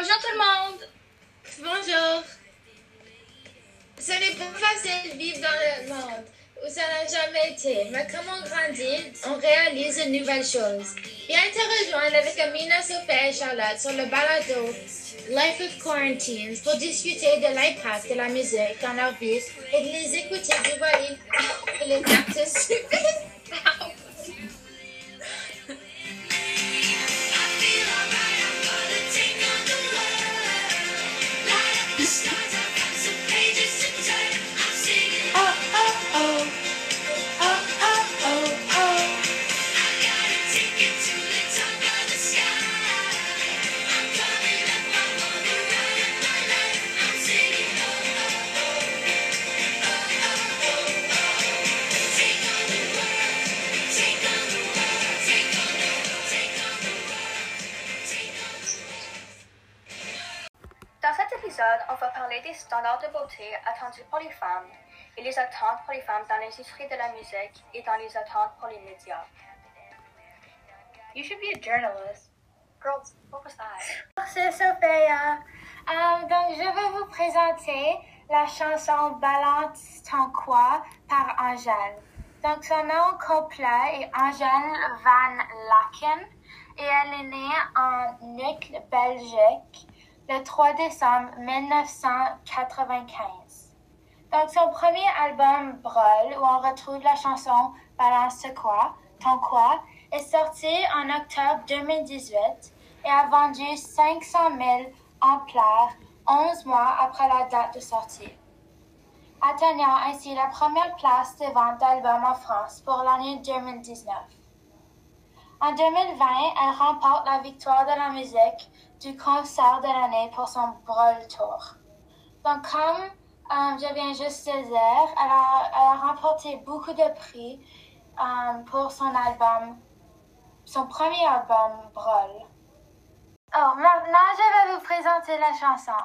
Bonjour tout le monde. Bonjour. Ce n'est pas facile de vivre dans le monde où ça n'a jamais été, mais comme on grandit, on réalise de nouvelles choses. Viens te rejoindre avec Amina, Sophie et Charlotte sur le balado Life of Quarantines pour discuter de l'impact de la musique dans leur vie et de les écouter dévoiler les artistes. standards de beauté attendus pour les femmes et les attentes pour les femmes dans l'industrie de la musique et dans les attentes pour les médias. You should be a journalist. Girls, what was that? C'est Sophia. Um, donc, je vais vous présenter la chanson Balance ton quoi par Angèle. Donc, son nom complet est Angèle Van Laken et elle est née en Nuuk, Belgique, le 3 décembre 1995. Donc, son premier album, Brol, où on retrouve la chanson Balance quoi, ton quoi, est sorti en octobre 2018 et a vendu 500 000 exemplaires 11 mois après la date de sortie, atteignant ainsi la première place des ventes d'albums en France pour l'année 2019. En 2020, elle remporte la victoire de la musique du concert de l'année pour son Brol Tour. Donc, comme euh, je viens juste de dire, elle a, elle a remporté beaucoup de prix euh, pour son album, son premier album, Brol. Oh, maintenant, je vais vous présenter la chanson.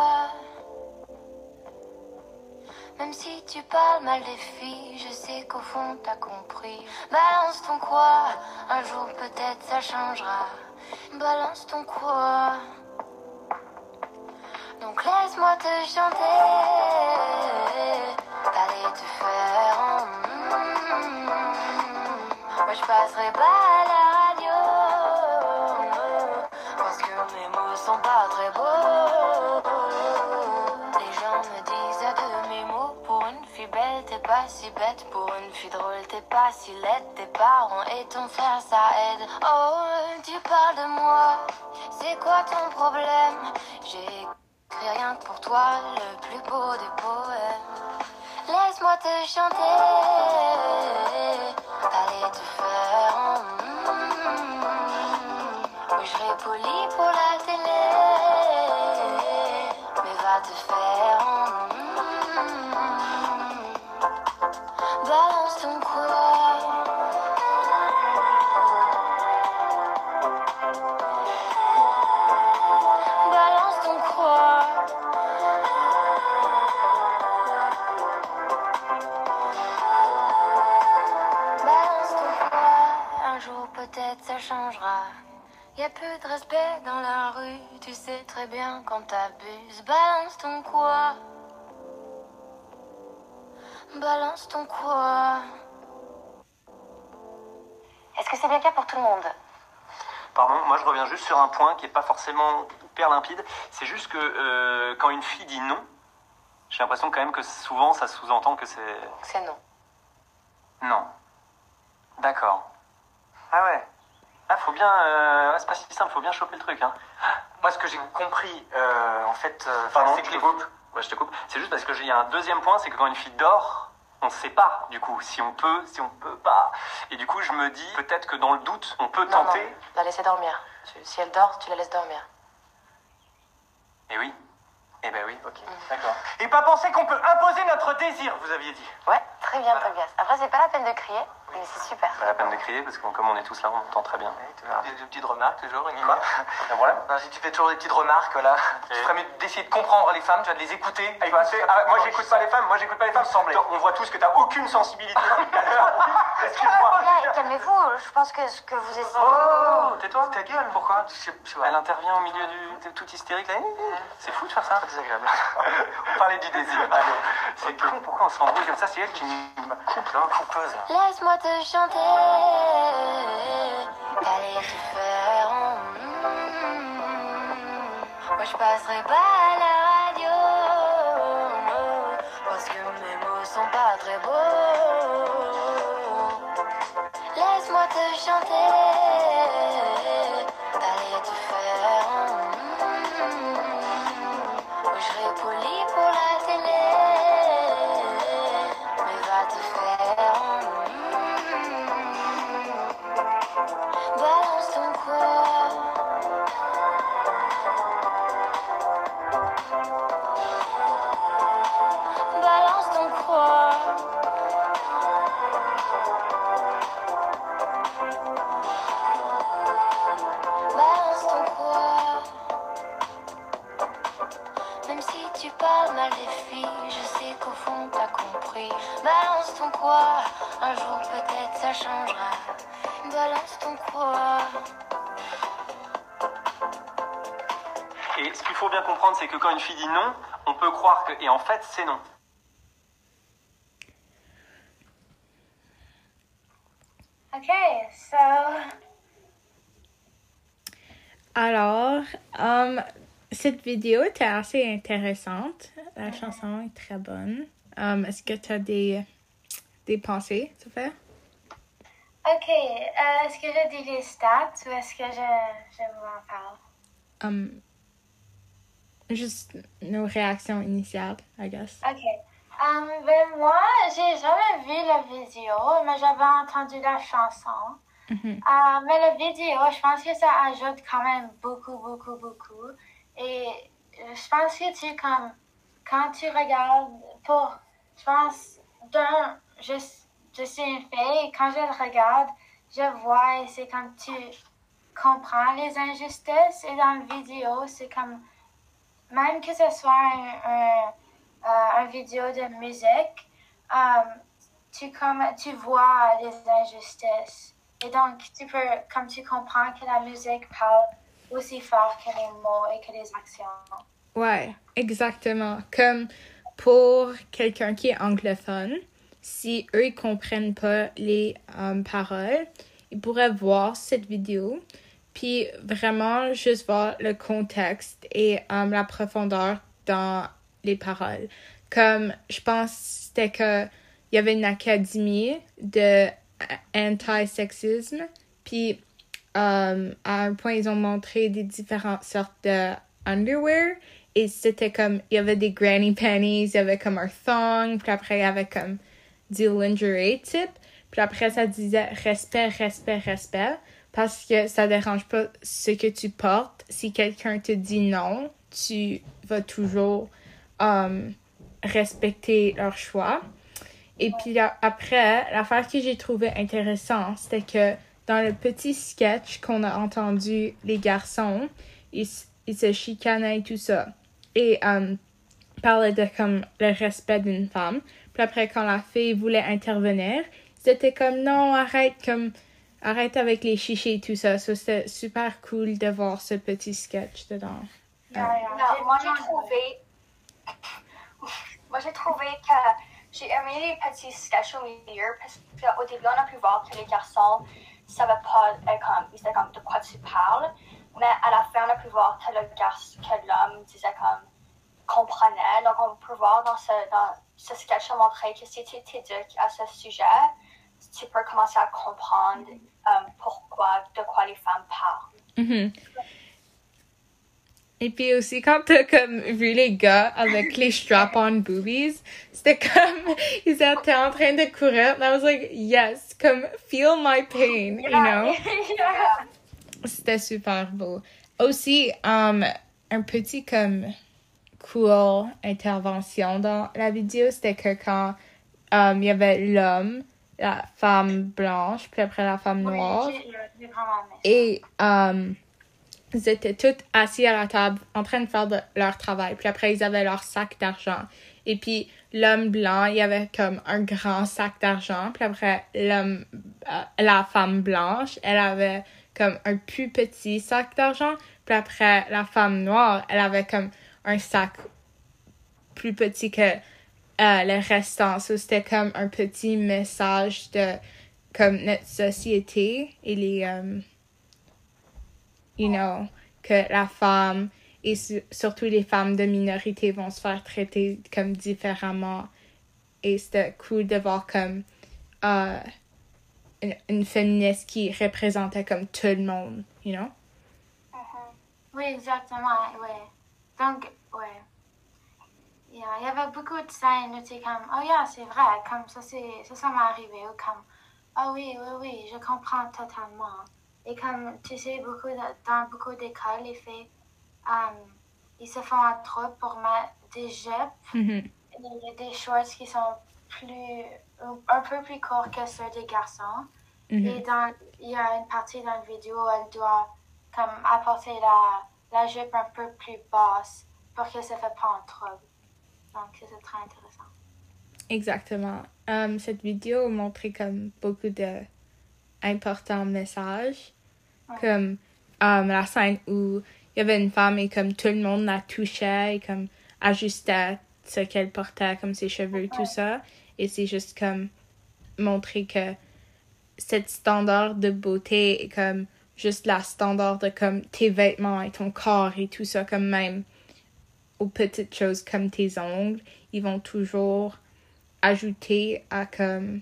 même si tu parles mal des filles, je sais qu'au fond t'as compris. Balance ton quoi, un jour peut-être ça changera. Balance ton quoi. Donc laisse-moi te chanter. Allez te faire. mm. Moi je passerai pas à la radio. Parce que mes mots sont pas très beaux. Belle t'es pas si bête Pour une fille drôle t'es pas si laide Tes parents et ton frère ça aide. Oh tu parles de moi C'est quoi ton problème? J'ai écrit rien que pour toi Le plus beau des poèmes. Laisse-moi te chanter Allez te faire Oui, je serai poli pour la télé Mais va te faire y a peu de respect dans la rue, tu sais très bien quand t'abuses. Balance ton quoi? Balance ton quoi? Est-ce que c'est bien le cas pour tout le monde? Pardon, moi je reviens juste sur un point qui n'est pas forcément hyper limpide. C'est juste que euh, quand une fille dit non, j'ai l'impression quand même que souvent ça sous-entend que c'est. C'est non. Non. D'accord. Ah ouais. Ah, faut bien. euh, c'est pas si simple, faut bien choper le truc. Hein. Moi, ce que j'ai compris, euh, en fait, euh, Pardon, c'est je que te les- coupe. Ouais, je te coupe. C'est juste parce que j'ai il y a un deuxième point, c'est que quand une fille dort, on ne sait pas, du coup, si on peut, si on peut pas. Et du coup, je me dis, peut-être que dans le doute, on peut Non, tenter. non, la laisser dormir. Si elle dort, tu la laisses dormir. Et oui. Eh ben oui, ok, d'accord. Et pas penser qu'on peut imposer notre désir, vous aviez dit. Ouais, très bien, Tobias. Après, c'est pas la peine de crier, c'est super. Pas la peine de crier parce que comme on est tous là, on entend très bien. Des, des petites remarques toujours, une Quoi? Un problème Non, si tu fais toujours des petites remarques, voilà. Tu ferais mieux d'essayer de comprendre les femmes, tu vas de les écouter. Ah, écoutez, ah, moi j'écoute pas les femmes, moi j'écoute pas les femmes. semblait. On voit tous que t'as aucune sensibilité. Là, calmez-vous, je pense que ce que vous essayez... Oh, tais-toi. Ta gueule, pourquoi? Elle intervient au milieu du tout hystérique là. C'est fou de faire ça. désagréable. On parlait du désir. C'est con, pourquoi on s'embrouille comme ça? C'est elle qui me coupe là, coupeuse. Laisse-moi te chanter, allez te faire. Moi je passerai pas à la radio parce que mes mots sont pas très beaux. Laisse-moi te chanter, Un jour peut-être ça changera. Balance ton quoi. Et ce qu'il faut bien comprendre, c'est que quand une fille dit non, on peut croire que. Et en fait, c'est non. Okay, so Alors, um, cette vidéo était assez intéressante. La chanson est très bonne. Um, Est-ce que tu as des, des pensées, Sophia? Ok, euh, est-ce que je dis les stats ou est-ce que je, je vous en parle? Um, juste nos réactions initiales, I guess. Ok. Um, ben moi, j'ai jamais vu la vidéo, mais j'avais entendu la chanson. Euh, mais la vidéo, je pense que ça ajoute quand même beaucoup, beaucoup, beaucoup. Et je pense que tu, comme, quand tu regardes, pour, je pense, d'un, je, je suis une fille, et quand je le regarde, je vois, et c'est comme tu comprends les injustices. Et dans la vidéo, c'est comme, même que ce soit un, un, euh, vidéo de musique, euh, tu, comme, tu vois les injustices. Et donc, tu peux, comme tu comprends que la musique parle aussi fort que les mots et que les actions. Ouais, exactement. Comme pour quelqu'un qui est anglophone, si eux ils comprennent pas les um, paroles, ils pourraient voir cette vidéo, puis vraiment juste voir le contexte et um, la profondeur dans les paroles. Comme je pense c'était que il y avait une académie de anti-sexisme, puis à un point ils ont montré des différentes sortes de underwear. Et c'était comme il y avait des granny panties, il y avait comme un thong, puis après il y avait comme lingerie type, puis après ça disait respect, respect, respect parce que ça dérange pas ce que tu portes. Si quelqu'un te dit non, tu vas toujours um, respecter leur choix. Et puis après, l'affaire que j'ai trouvé intéressante, c'était que dans le petit sketch qu'on a entendu, les garçons, ils, ils se chicanaient et tout ça. Et euh, parlaient de comme le respect d'une femme. Puis après, quand la fille voulait intervenir, c'était comme non, arrête, comme arrête avec les chichis et tout ça. So, c'était super cool de voir ce petit sketch dedans. Yeah, yeah. Non, moi j'ai trouvé. Moi j'ai trouvé que j'ai aimé les petits sketchs au milieu parce qu'au début on a pu voir que les garçons ne savaient pas comme, ils étaient comme de quoi tu parles. Mais à la fin on a pu voir que le garçon, que l'homme disait comme comprenait. Donc on peut voir dans ce, dans ce sketch a montré que si tu t'éduques à ce sujet, tu peux commencer à comprendre euh, pourquoi, de quoi les femmes parlent. Mhm. Et puis aussi, quand t'as comme vu les gars avec les strap-on boobies, c'était comme, ils étaient en train de courir. And I was like, yes, comme, feel my pain, you know? yeah. C'était super beau. Aussi, um, un petit comme cool intervention dans la vidéo, c'était que quand euh, il y avait l'homme, la femme blanche, puis après la femme noire, et euh, ils étaient tous assis à la table en train de faire de- leur travail. Puis après, ils avaient leur sac d'argent. Et puis, l'homme blanc, il y avait comme un grand sac d'argent. Puis après, l'homme, euh, la femme blanche, elle avait comme un plus petit sac d'argent. Puis après, la femme noire, elle avait comme un sac plus petit que euh, le restant. So, c'était comme un petit message de comme notre société et les euh, you know que la femme et su- surtout les femmes de minorité vont se faire traiter comme différemment et c'était cool de voir comme euh, une, une féministe qui représentait comme tout le monde you know? Oui, exactement, ouais. Donc, ouais. Il y avait beaucoup de scènes où tu es comme, oh yeah, c'est vrai, comme ça, c'est, ça, ça m'est arrivé, ou comme, oh oui, oui, oui, je comprends totalement. Et comme, tu sais, beaucoup de- dans beaucoup d'écoles, les filles, um, ils se font un trop pour mettre des jupes Mhm. et des shorts qui sont plus, un peu plus courts que ceux des garçons. Mhm. Et dans, il y a une partie dans la vidéo où elle doit comme apporter la, la jupe un peu plus basse pour que ça ne fait pas un trouble. Donc, c'est très intéressant. Exactement. Um, cette vidéo montrait comme beaucoup de importants messages. Ouais. Comme um, la scène où il y avait une femme et comme tout le monde la touchait et comme ajustait ce qu'elle portait, comme ses cheveux, tout Ouais. ça. Et c'est juste comme montrer que cette standard de beauté est comme juste la standard de comme tes vêtements et ton corps et tout ça, comme même aux petites choses comme tes ongles, ils vont toujours ajouter à comme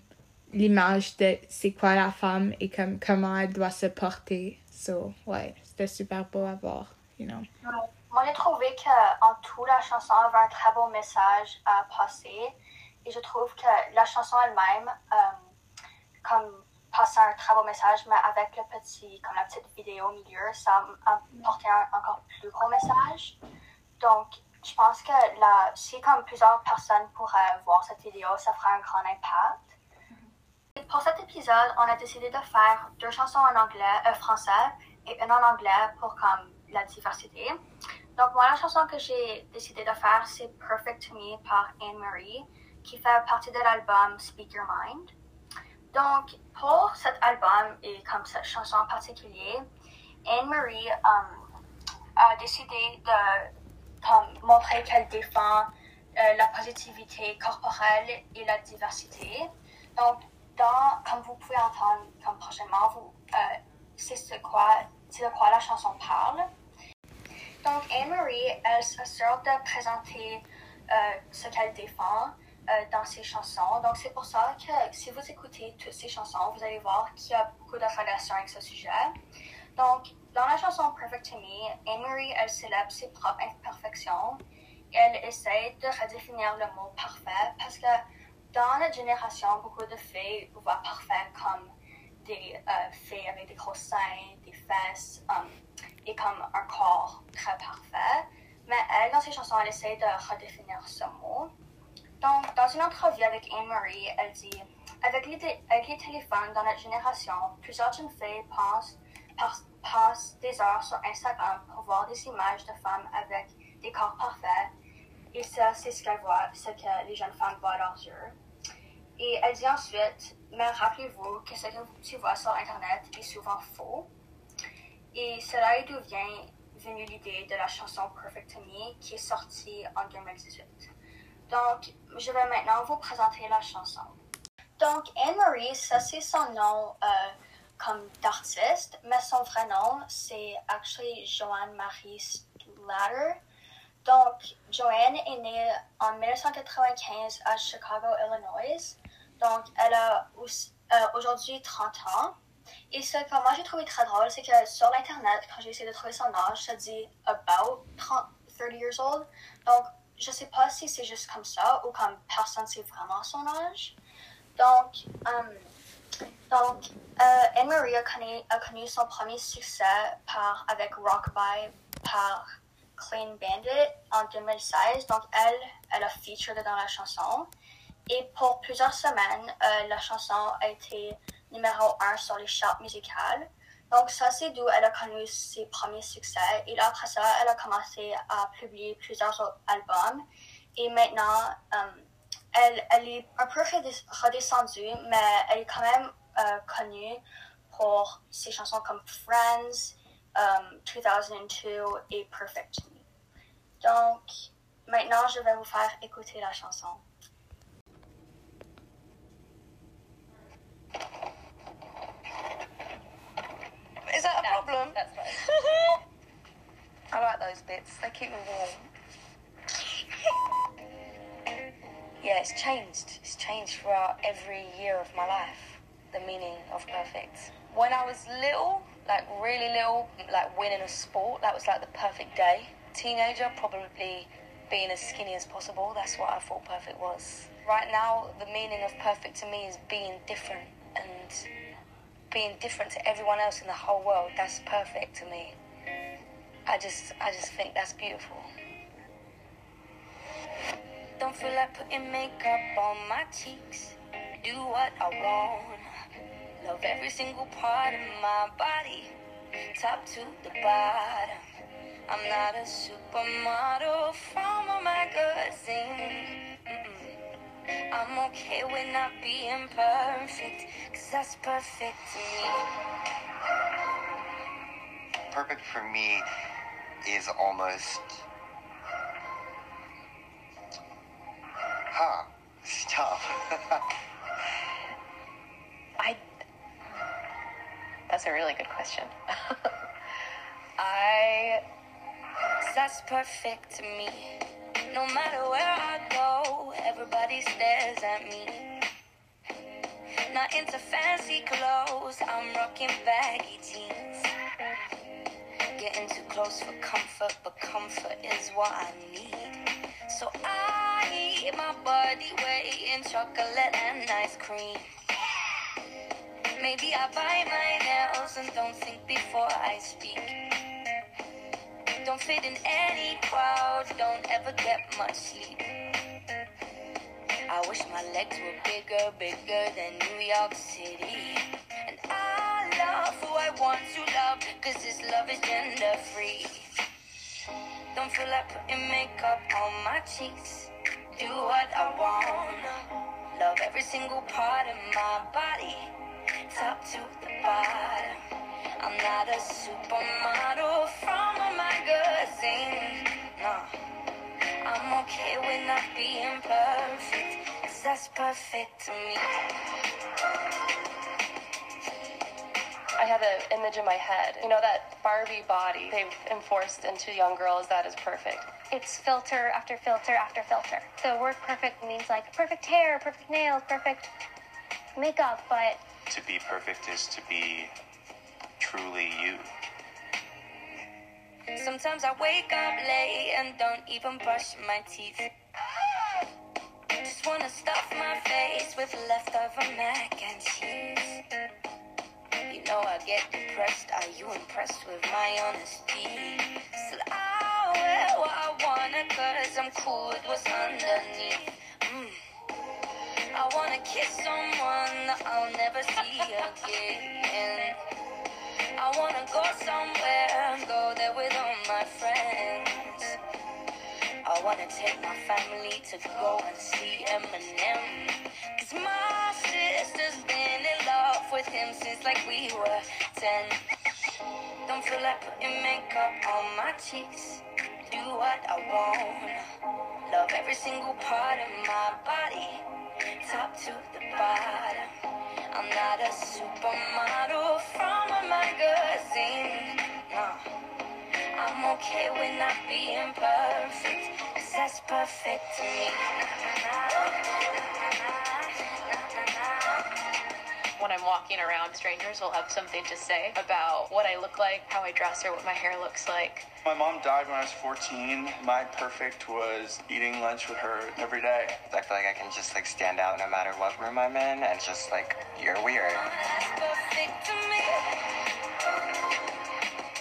l'image de c'est quoi la femme et comme comment elle doit se porter. So, ouais, c'était super beau à voir, you know. Moi, j'ai trouvé qu'en tout, la chanson avait un très beau message à passer. Et je trouve que la chanson elle-même, euh, comme passait un très beau message, mais avec le petit, comme la petite vidéo au milieu, ça apportait un encore plus gros message. Donc, je pense que là, si comme plusieurs personnes pourraient voir cette vidéo, ça fera un grand impact. Et pour cet épisode, on a décidé de faire deux chansons en anglais, euh, français et une en anglais pour comme la diversité. Donc, moi, la chanson que j'ai décidé de faire, c'est Perfect to Me par Anne-Marie, qui fait partie de l'album Speak Your Mind. Donc, pour cet album et comme cette chanson en particulier, Anne-Marie euh, a décidé de montrer qu'elle défend euh, la positivité corporelle et la diversité. Donc, comme vous pouvez entendre comme prochainement, euh, c'est ce quoi, de quoi la chanson parle. Donc, Anne-Marie, elle s'assure de présenter ce qu'elle défend dans ses chansons. Donc, c'est pour ça que si vous écoutez toutes ces chansons, vous allez voir qu'il y a beaucoup de relations avec ce sujet. Donc, dans la chanson Perfect to Me, Anne-Marie, elle célèbre ses propres imperfections. Elle essaie de redéfinir le mot parfait parce que dans notre génération, beaucoup de filles voient parfait comme des euh, filles avec des gros seins, des fesses um, et comme un corps très parfait. Mais elle, dans ses chansons, elle essaie de redéfinir ce mot. Donc, dans une entrevue avec Anne-Marie, elle dit avec les, téléphones dans notre génération, plusieurs jeunes filles passent des heures sur Instagram pour voir des images de femmes avec des corps parfaits. Et ça, c'est ce qu'elles voient, ce que les jeunes femmes voient à leurs yeux. Et elle dit ensuite, mais rappelez-vous que ce que tu vois sur Internet est souvent faux. Et cela est d'où vient venue l'idée de la chanson Perfect to Me qui est sortie en 2018. Donc, je vais maintenant vous présenter la chanson. Donc, Anne-Marie, ça c'est son nom euh, comme d'artiste, mais son vrai nom c'est actually Joanne Marie Slatter. Donc, Joanne est née en 1995 à Chicago, Illinois. Donc, elle a euh, aujourd'hui 30 ans. Et ce que moi j'ai trouvé très drôle, c'est que sur l'Internet, quand j'ai essayé de trouver son âge, ça dit about 30, 30 years old. Donc, je sais pas si c'est juste comme ça ou comme personne sait vraiment son âge. Donc, euh, donc euh, Anne-Marie a connu, son premier succès par, avec Rockabye par Clean Bandit en 2016. Donc, elle, elle a featured dans la chanson. Et pour plusieurs semaines, euh, la chanson a été numéro un sur les charts musicales. Donc, ça, c'est d'où elle a connu ses premiers succès. Et après ça, elle a commencé à publier plusieurs albums. Et maintenant, euh, elle, elle est un peu redescendue, mais elle est quand même euh, connue pour ses chansons comme Friends, um, 2002 et Perfect Me. Donc, maintenant, je vais vous faire écouter la chanson. Is that a No, problem? That's fine. I like those bits. They keep me warm. Yeah, it's changed. It's changed throughout every year of my life. The meaning of perfect. When I was little, like really little, like winning a sport, that was like the perfect day. Teenager, probably being as skinny as possible. That's what I thought perfect was. Right now, the meaning of perfect to me is being different and being different to everyone else in the whole world. That's perfect to me. I just, I just think that's beautiful. Don't feel like putting makeup on my cheeks. Do what I want. Love every single part of my body, top to the bottom. I'm not a supermodel from a magazine. I'm okay with not being perfect, cause that's perfect to me. perfect for me is almost huh tough I. That's a really good question. I. That's perfect to me. No matter where I go, everybody stares at me. Not into fancy clothes, I'm rocking baggy jeans. Getting too close for comfort, but comfort is what I need. So I eat my body weight in chocolate and ice cream. Maybe I bite my nails and don't think before I speak. Don't fit in any crowd, don't ever get much sleep. I wish my legs were bigger, bigger than New York City. And I love who I want to love, cause this love is gender free. Don't feel like putting makeup on my cheeks. Do what I want. Love every single part of my body, top to the bottom. I'm not a supermodel from a magazine. No, I'm okay with not being perfect, cause that's perfect to me. I have an image in my head. You know, that Barbie body they've enforced into young girls that is perfect. it's filter after filter after filter. The word perfect means like perfect hair, perfect nails, perfect makeup, but to be perfect is to be truly you Sometimes I wake up late and don't even brush my teeth. Just wanna stuff my face with leftover mac and cheese. You know I get depressed. Are you impressed with my honesty? Still, I wear what I wanna cause I'm cool with what's underneath. Mm. I wanna kiss someone that I'll never see again. I wanna go somewhere, and go there with all my friends. I wanna take my family to go and see Eminem. Cause my sister's been in love with him since like we were 10. Don't feel like putting makeup on my cheeks. Do what I want. Love every single part of my body, top to the bottom. I'm not a supermodel from a magazine. No, I'm okay with not being perfect, cause that's perfect to me. When I'm walking around, strangers will have something to say about what I look like, how I dress, or what my hair looks like. My mom died when I was 14. My perfect was eating lunch with her every day. i feel like i can just like stand out no matter what room i'm in and just like you're weird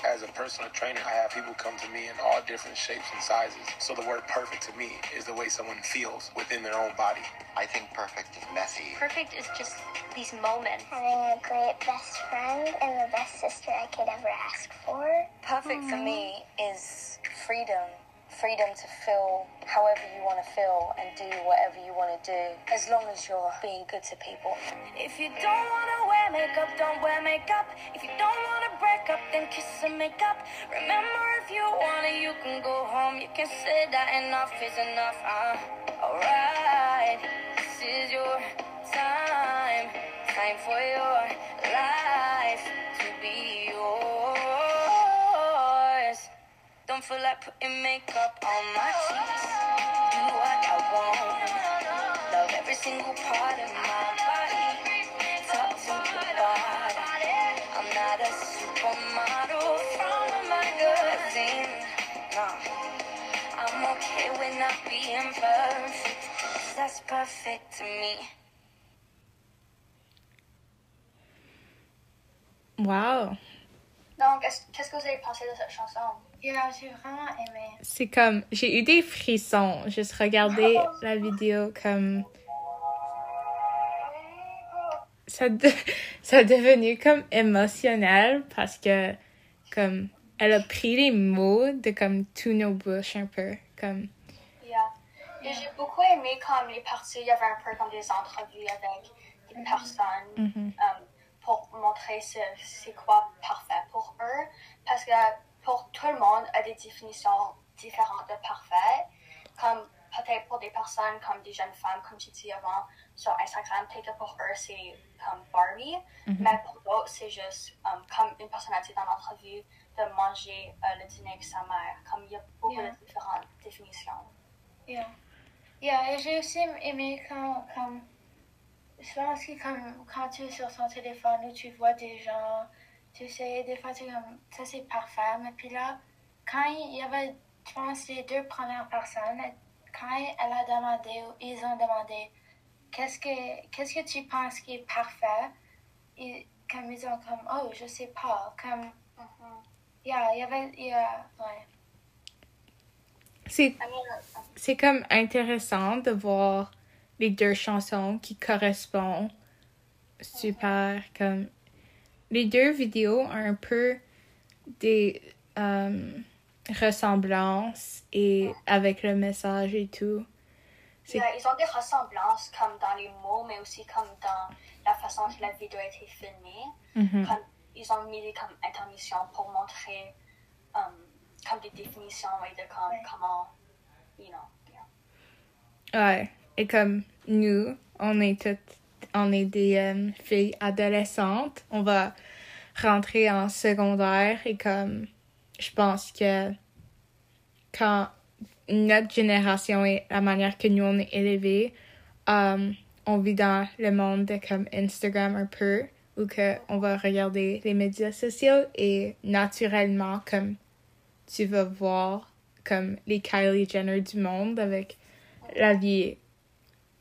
As a personal trainer, I have people come to me in all different shapes and sizes. So the word perfect to me is the way someone feels within their own body. I think perfect is messy. Perfect is just these moments. Having a great best friend and the best sister I could ever ask for. Perfect for me is freedom. Freedom to feel however you want to feel and do whatever you want to do, as long as you're being good to people. If you don't wanna wear makeup, don't wear makeup. If you don't wanna break up, then kiss and make up. Remember, if you wanna, you can go home. You can say that enough is enough. Uh, alright, this is your time. Time for your life Don't feel like putting makeup on my cheeks. Do what I want. Love every single part of my body. Talk to the body. I'm not a supermodel from a magazine. No, I'm okay with not being perfect. that's perfect to me. Wow. Donc, qu'est-ce que vous avez pensé de cette chanson? Yeah, j'ai vraiment aimé. C'est comme, j'ai eu des frissons, juste regarder la vidéo comme... Ça, de- ça a devenu comme émotionnel parce que, comme, elle a pris les mots de comme tous nos bouches un peu, comme... Yeah. Et j'ai beaucoup aimé comme les parties, il y avait un peu comme des entrevues avec des personnes Mhm. euh, pour montrer c'est c'est quoi parfait pour eux. Parce que pour tout le monde a des définitions différentes de parfait. Comme peut-être pour des personnes comme des jeunes femmes, comme tu dis avant sur Instagram, peut-être pour eux c'est comme Barbie. Mhm. Mais pour d'autres, c'est juste euh, comme une personne a dit dans l'entrevue de manger euh, le dîner avec sa mère. Comme il y a beaucoup Yeah. de différentes définitions. Yeah. Yeah, et j'ai aussi aimé quand, comme, je pense que quand tu es sur ton téléphone ou tu vois des gens, tu sais, des fois tu es comme, ça c'est parfait, mais puis là, quand il y avait, je pense, les deux premières personnes, quand elle a demandé, ou ils ont demandé, qu'est-ce que, qu'est-ce que tu penses qui est parfait, et comme ils ont comme, oh, je sais pas, comme, yeah, il y avait, yeah, ouais. C'est c'est comme intéressant de voir les deux chansons qui correspondent super comme les deux vidéos ont un peu des euh, ressemblances et avec le message et tout. Yeah, ils ont des ressemblances comme dans les mots, mais aussi comme dans la façon que la vidéo a été filmée. Mhm. Comme ils ont mis des comme, intermissions pour montrer um, comme des définitions et de comme, comment, you know. yeah. Ouais. Et comme nous, on est toutes, on est des euh, filles adolescentes, on va rentrer en secondaire et comme je pense que quand notre génération et la manière que nous on est élevés, euh, on vit dans le monde de comme Instagram un peu où que on va regarder les médias sociaux et naturellement comme tu vas voir comme les Kylie Jenner du monde avec la vie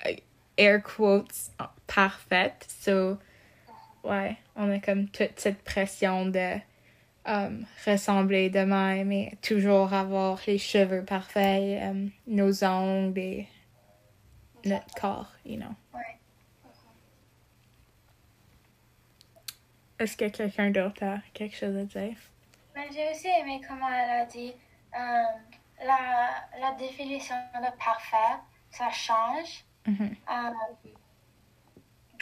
euh, air quotes parfaite. So, ouais, on a comme toute cette pression de um, ressembler de même et toujours avoir les cheveux parfaits, um, nos ongles et notre corps, you know. Ouais. Est-ce que quelqu'un d'autre a quelque chose à dire? Mais j'ai aussi aimé comment elle a dit euh, la, la définition de parfait, ça change. Mhm. Euh,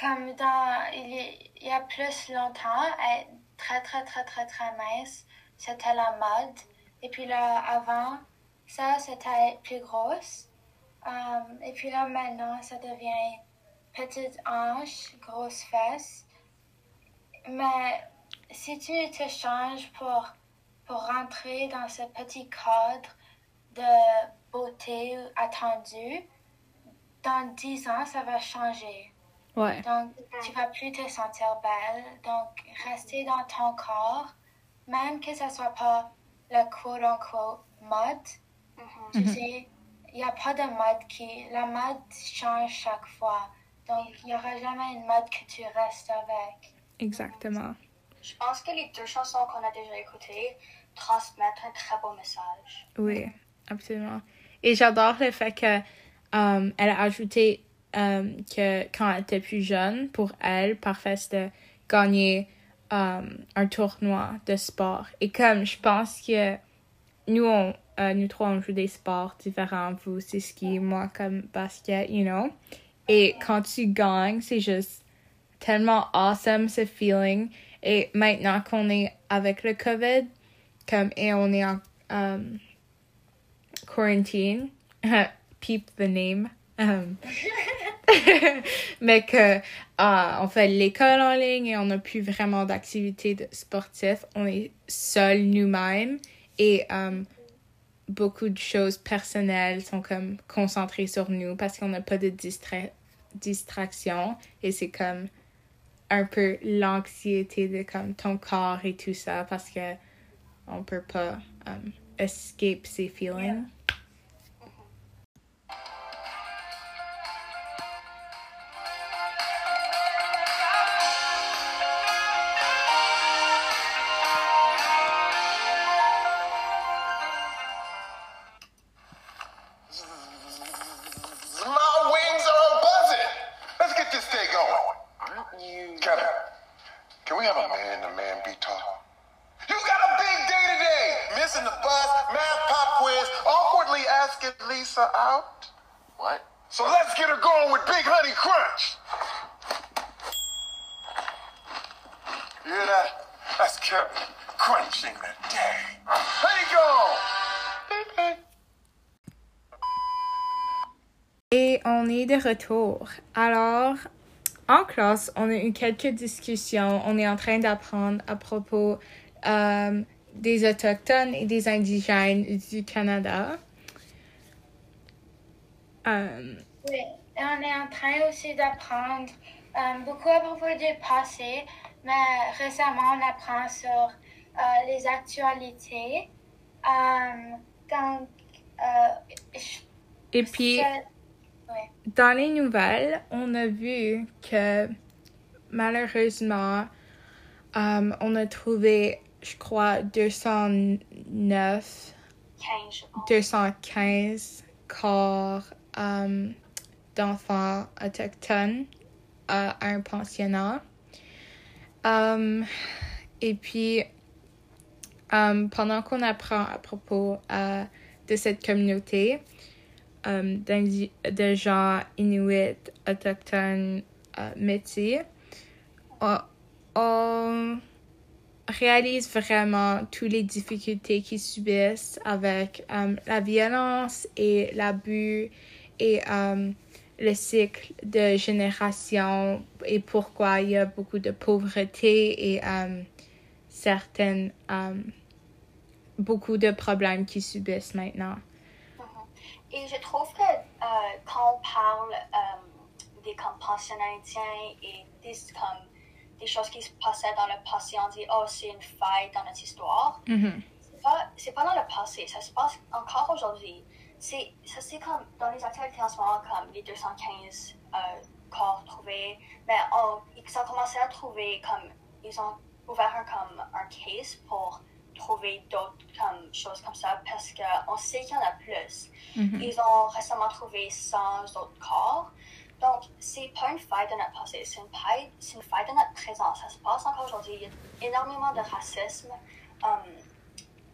comme dans, il y, a plus longtemps, être très très très très très mince, c'était la mode. Et puis là, avant, ça c'était être plus grosse. Euh, et puis là, maintenant, ça devient petite hanche, grosse fesse. Mais si tu te changes pour, pour rentrer dans ce petit cadre de beauté attendu, dans 10 ans, ça va changer. Ouais. Donc, tu vas plus te sentir belle. Donc, rester dans ton corps, même que ce soit pas le quote-unquote mode, tu Mhm. sais, il n'y a pas de mode qui... La mode change chaque fois. Donc, il n'y aura jamais une mode que tu restes avec. Exactement. Je pense que les deux chansons qu'on a déjà écoutées transmettent un très beau message. Oui, absolument. Et j'adore le fait que um, elle a ajouté um, que quand elle était plus jeune, pour elle, parfait, c'était gagner um, un tournoi de sport. Et comme je pense que nous, on, euh, nous trois, on joue des sports différents. Vous, c'est ski, moi, comme basket, you know. Et quand tu gagnes, c'est juste tellement awesome ce feeling. Et maintenant qu'on est avec le COVID, comme, et on est en um, quarantine, peep the name, mais que uh, on fait l'école en ligne et on n'a plus vraiment d'activités sportives, on est seul nous-mêmes et um, beaucoup de choses personnelles sont comme concentrées sur nous parce qu'on n'a pas de distra distraction et c'est comme un peu l'anxiété de comme ton corps et tout ça parce que on peut pas um, escape ces feelings. On est de retour. Alors, en classe, on a eu quelques discussions. On est en train d'apprendre à propos euh, des Autochtones et des Indigènes du Canada. Euh, Oui, et on est en train aussi d'apprendre euh, beaucoup à propos du passé, mais récemment on apprend sur euh, les actualités. Donc, euh, je- et puis, ouais. dans les nouvelles, on a vu que malheureusement, euh, on a trouvé, je crois, 209 15, je pense. 215 corps euh, d'enfants autochtones à un pensionnat. Euh, et puis, pendant qu'on apprend à propos euh, de cette communauté euh, d'indi- de gens inuits, autochtones, euh, métis, on, réalise vraiment toutes les difficultés qu'ils subissent avec euh, la violence et l'abus et euh, le cycle de génération et pourquoi il y a beaucoup de pauvreté et euh, certaines euh, beaucoup de problèmes qu'ils subissent maintenant. Et je trouve que euh, quand on parle euh, des comme pensionnats indiens et des, comme, des choses qui se passaient dans le passé, on dit, oh, c'est une faille dans notre histoire. C'est pas, c'est pas dans le passé, ça se passe encore aujourd'hui. C'est, ça c'est comme dans les actualités en ce moment, comme les 215 euh, corps trouvés. Mais oh, ils ont commencé à trouver, comme, ils ont ouvert un, comme, un case pour trouver d'autres comme, choses comme ça parce qu'on sait qu'il y en a plus. Mhm. Ils ont récemment trouvé 100 autres corps. Donc, c'est pas une faille de notre passé, c'est une faille, c'est une faille de notre présent. Ça se passe encore aujourd'hui. Il y a énormément de racisme um,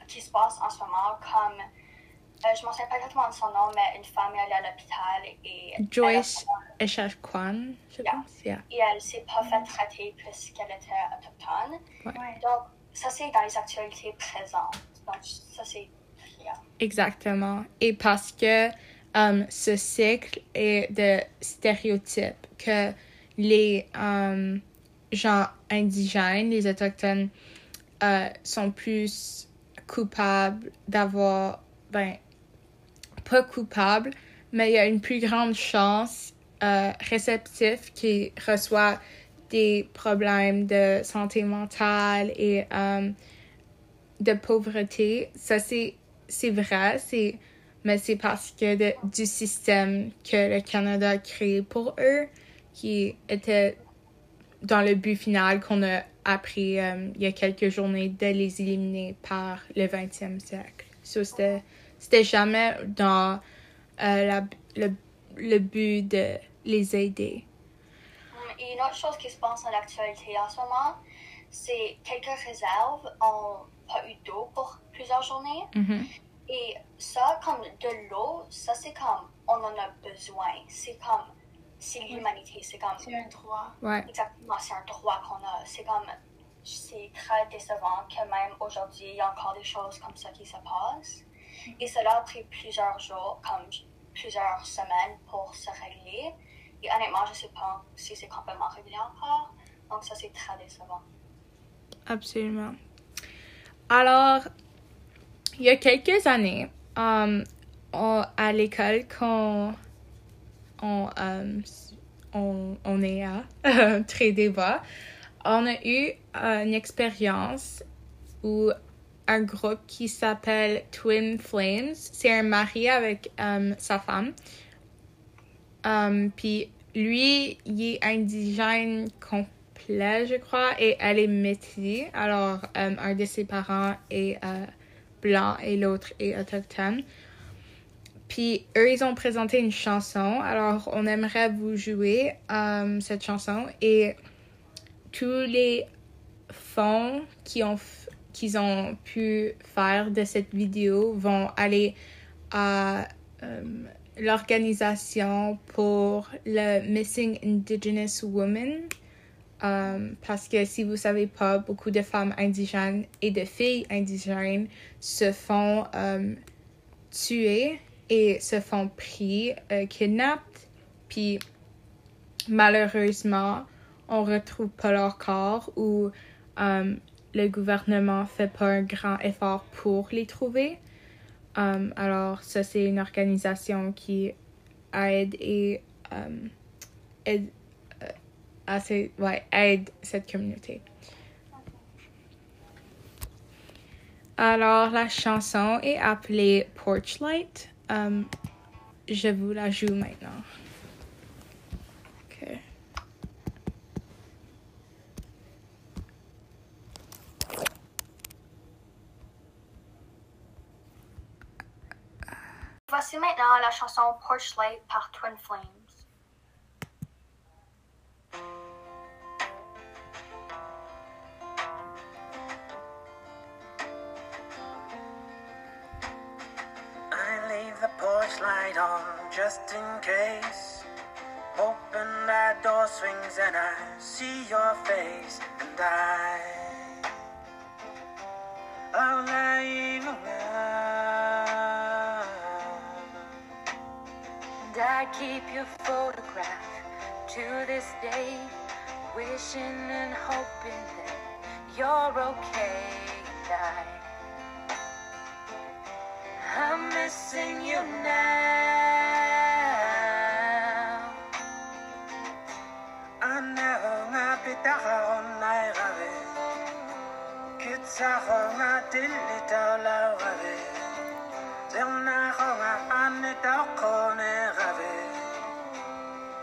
qui se passe en ce moment, comme, euh, je ne m'en souviens pas exactement de son nom, mais une femme est allée à l'hôpital et Joyce Eshakwan, je Yeah. pense. Yeah. et elle s'est pas fait traiter puisqu'elle était autochtone. Ouais. Donc, ça, c'est dans les actualités présentes. Donc, ça, c'est yeah. Exactement. Et parce que um, ce cycle est de stéréotypes que les um, gens indigènes, les autochtones, euh, sont plus coupables d'avoir, ben, pas coupables, mais il y a une plus grande chance euh, réceptif qui reçoit des problèmes de santé mentale et um, de pauvreté. Ça, c'est vrai, mais c'est parce que du système que le Canada a créé pour eux qui était dans le but final qu'on a appris euh, il y a quelques journées de les éliminer par le 20e siècle. So, c'était, c'était jamais dans euh, le, le but de les aider. Et une autre chose qui se passe dans l'actualité en ce moment, c'est quelques réserves ont pas eu d'eau pour plusieurs journées. Mhm. Et ça, comme de l'eau, ça c'est comme on en a besoin. C'est comme, c'est l'humanité. C'est comme. C'est un droit. Ouais. Exactement, c'est un droit qu'on a. C'est comme, c'est très décevant que même aujourd'hui, il y a encore des choses comme ça qui se passent. Et cela a pris plusieurs jours, comme plusieurs semaines pour se régler. Et honnêtement, je ne sais pas si c'est complètement réglé encore. Donc ça, c'est très décevant. Absolument. Alors, il y a quelques années, on- à l'école qu'on on, um, on, on est à, très débat, on a eu euh, une expérience où un groupe qui s'appelle Twin Flames, c'est un mari avec sa femme. Um, puis lui, il est indigène complet, je crois, et elle est métisse. Alors, um, un de ses parents est euh, blanc et l'autre est autochtone. Puis eux, ils ont présenté une chanson. Alors, on aimerait vous jouer um, cette chanson. Et tous les fonds qu'ils ont, qu'ils ont pu faire de cette vidéo vont aller à um, l'organisation pour le Missing Indigenous Women. Um, parce que si vous savez pas, beaucoup de femmes indigènes et de filles indigènes se font um, tuer et se font pris, euh. Puis malheureusement, on retrouve pas leur corps ou um, le gouvernement fait pas un grand effort pour les trouver. Um, alors, ça, c'est une organisation qui aide et um, aide, euh, aide cette communauté. Alors, la chanson est appelée Porchlight. Um, je vous la joue maintenant. Voici maintenant la chanson Porch Light par Twin Flames. I leave the porch light on just in case. Open that door swings and I see your face, and I. Oh, I'll leave And I keep your photograph to this day, wishing and hoping that you're okay. I, I'm missing you now. Anehonga pitahonga rave. Kitsahonga tilita la rave. Zernahonga aneta kone rave.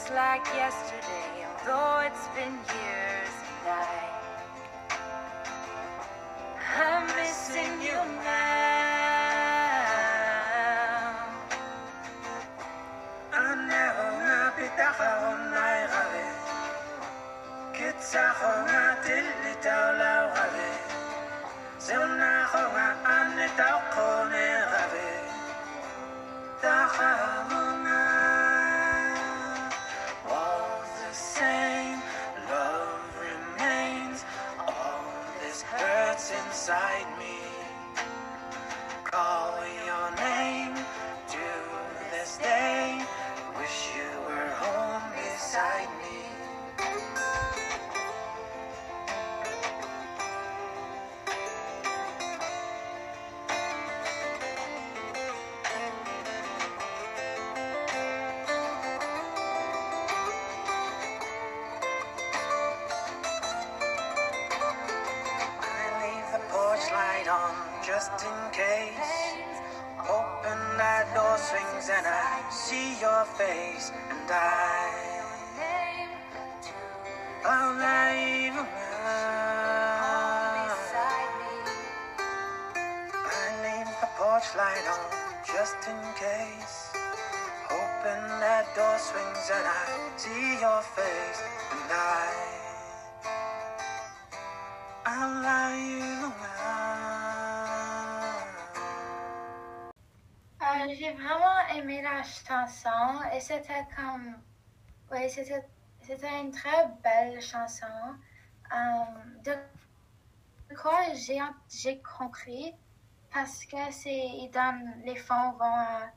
It's like yesterday, though it's been years. I'm missing you now. I know not the Zona Roma, Anne Taukone, Rave, Taukone. Chanson et c'était comme. Oui, c'était c'était une très belle chanson. Euh, de quoi j'ai j'ai compris parce que c'est il donne les fonds vont à,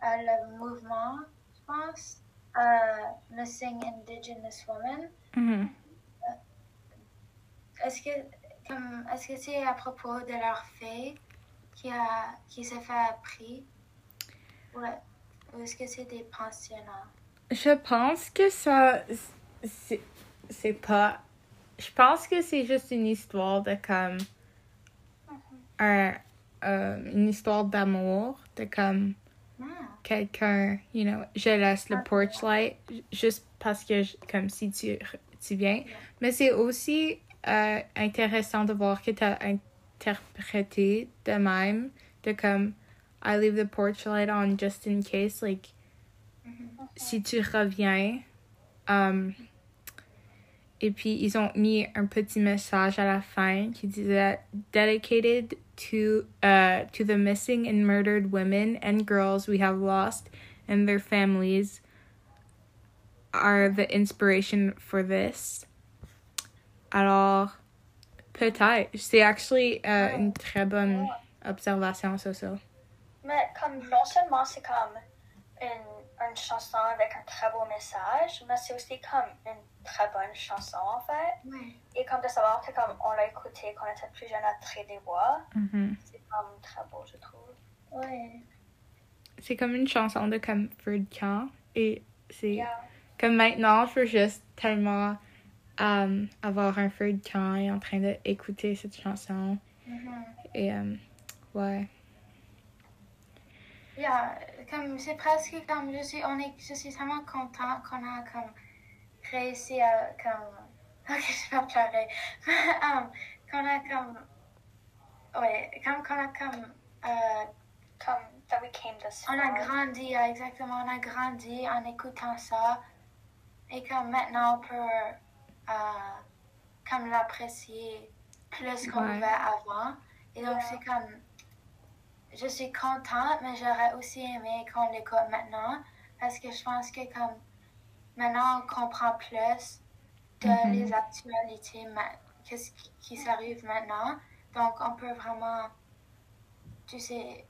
à le mouvement, je pense, euh, Missing Indigenous Women. Mhm. Est-ce que comme est-ce que c'est à propos de leur fille qui a qui s'est fait pris ou, ou est-ce que c'est des pensionnats? Je pense que ça. C'est pas. Je pense que c'est juste une histoire de comme. Un, euh, une histoire d'amour, de comme. Quelqu'un, you know, je laisse le porch light juste parce que, je- comme si tu, tu viens. Mais c'est aussi euh, intéressant de voir que tu as interprété de même, de comme. I leave the porch light on just in case, like si tu reviens. um, et puis, ils ont mis un petit message à la fin qui disait Dedicated to, uh, to the missing and murdered women and girls we have lost and their families are the inspiration for this. Alors, peut-être. C'est actually uh, une très bonne observation, ça, ça. Mais comme non seulement c'est comme une, une chanson avec un très beau message, mais c'est aussi comme une très bonne chanson en fait. Oui. Et comme de savoir que comme on l'a écouté quand on était plus jeune à Très des Bois, Mhm. c'est comme très beau je trouve. C'est comme une chanson de comme de camp. Et c'est Yeah. comme maintenant, je veux juste tellement um, avoir un feu de camp et en train d'écouter cette chanson. Mhm. Et um, ouais. Yeah, comme c'est presque comme je suis, on est, je suis tellement content qu'on a comme réussi à comme, ok je vais pleurer, um, qu'on a comme, ouais, comme qu'on a comme, euh, comme that we came this on a grandi, exactement, on a grandi en écoutant ça. Et comme maintenant on peut euh, comme l'apprécier plus qu'on Ouais. pouvait avant. Et donc c'est comme je suis contente, mais j'aurais aussi aimé qu'on l'écoute maintenant parce que je pense que comme maintenant on comprend plus de Mhm. les actualités, ma- qu'est-ce qui, qui s'arrive maintenant. Donc on peut vraiment, tu sais,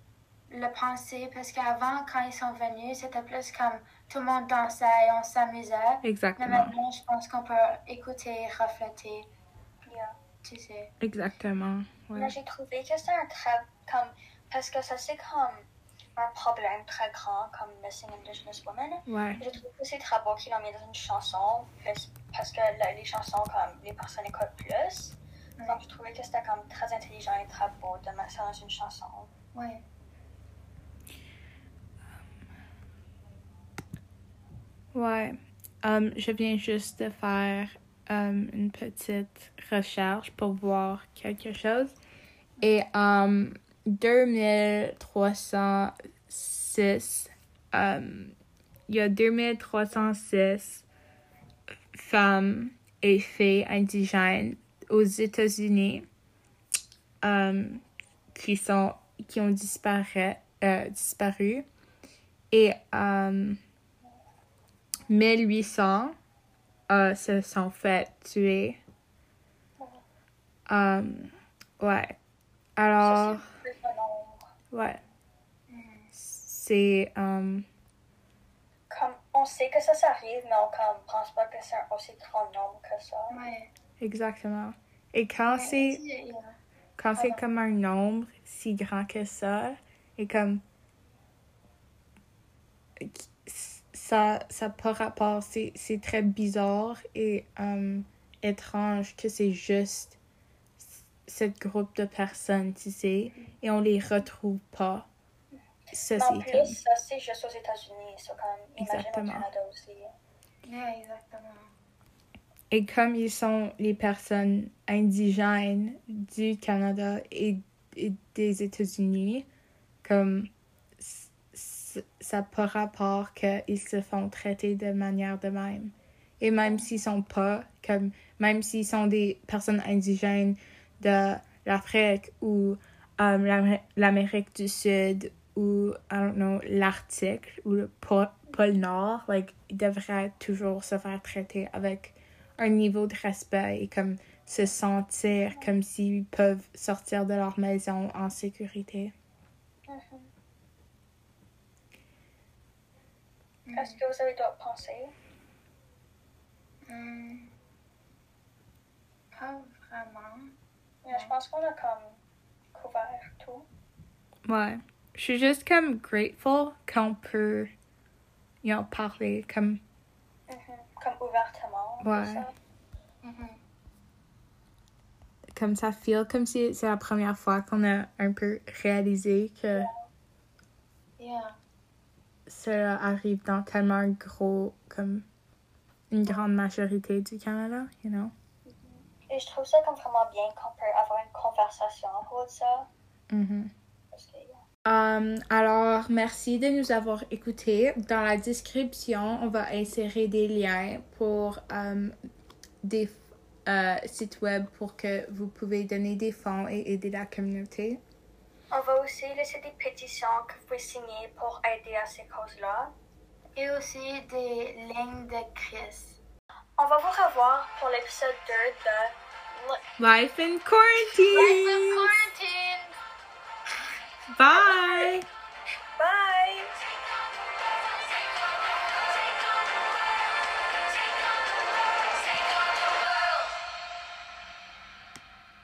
le penser parce qu'avant quand ils sont venus, c'était plus comme tout le monde dansait et on s'amusait. Exactement. Mais maintenant, je pense qu'on peut écouter, refléter, Yeah. tu sais. Exactement. Mais Ouais. j'ai trouvé que c'est un très comme parce que ça c'est comme un problème très grand comme Missing Indigenous Women. Ouais. Je trouve que c'est très beau qu'ils l'ont mis dans une chanson parce- que les chansons comme les personnes écoutent plus. Donc je trouvais que c'était comme très intelligent et très beau de mettre ça dans une chanson. Oui. Ouais. Um, je viens juste de faire um, une petite recherche pour voir quelque chose. Et um, 2306, um, il y a 2306 femmes et filles indigènes aux États-Unis um, qui, qui ont disparu, euh, disparu. Et um, 1800 euh, se sont fait tuer. Ouais. Alors. Ouais. C'est. euh, Comme, on sait que ça, ça arrive, mais on ne pense pas que c'est un aussi grand nombre que ça. Ouais. exactement. Et quand c'est. Yeah. Quand c'est comme un nombre si grand que ça, et comme. Ça ça par rapport, c'est c'est très bizarre et euh, étrange que c'est juste cette groupe de personnes, tu sais, et on les retrouve pas. Ça, en c'est plus, comme- ça, c'est juste aux États-Unis. C'est comme, imagine au Exactement. Canada aussi. Yeah, exactement. Et comme ils sont les personnes indigènes du Canada et, et des États-Unis, comme ça n'a pas rapport qu'ils se font traiter de manière de même. Et même s'ils sont pas, comme même s'ils sont des personnes indigènes de l'Afrique ou euh, l'Amé- l'Amérique du Sud ou, I don't know, l'Arctique ou le pô- pôle Nord, like, ils devraient toujours se faire traiter avec un niveau de respect et comme se sentir comme s'ils peuvent sortir de leur maison en sécurité. Est-ce que vous avez d'autres pensées? Hmm. Pas vraiment. Je pense qu'on a comme couvert tout. Ouais. Je suis juste comme grateful qu'on peut y en parler comme Mhm. Comme ouvertement. Ouais. ça. comme ça feel comme si c'est la première fois qu'on a un peu réalisé que Yeah. cela arrive dans tellement gros comme une grande majorité du Canada, you know? Et je trouve ça comme vraiment bien qu'on peut avoir une conversation propos de ça. Parce que, yeah. Um, alors, merci de nous avoir écoutés. Dans la description, on va insérer des liens pour um, des euh, sites web pour que vous pouvez donner des fonds et aider la communauté. On va aussi laisser des pétitions que vous pouvez signer pour aider à ces causes-là. Et aussi des lignes de crise. On va vous revoir pour l'épisode 2 de Life in quarantine! quarantine! Bye! Bye!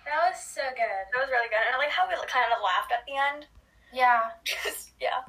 That was so good. That was really good. And I like how we kind of laughed at the end. Yeah. Just, yeah.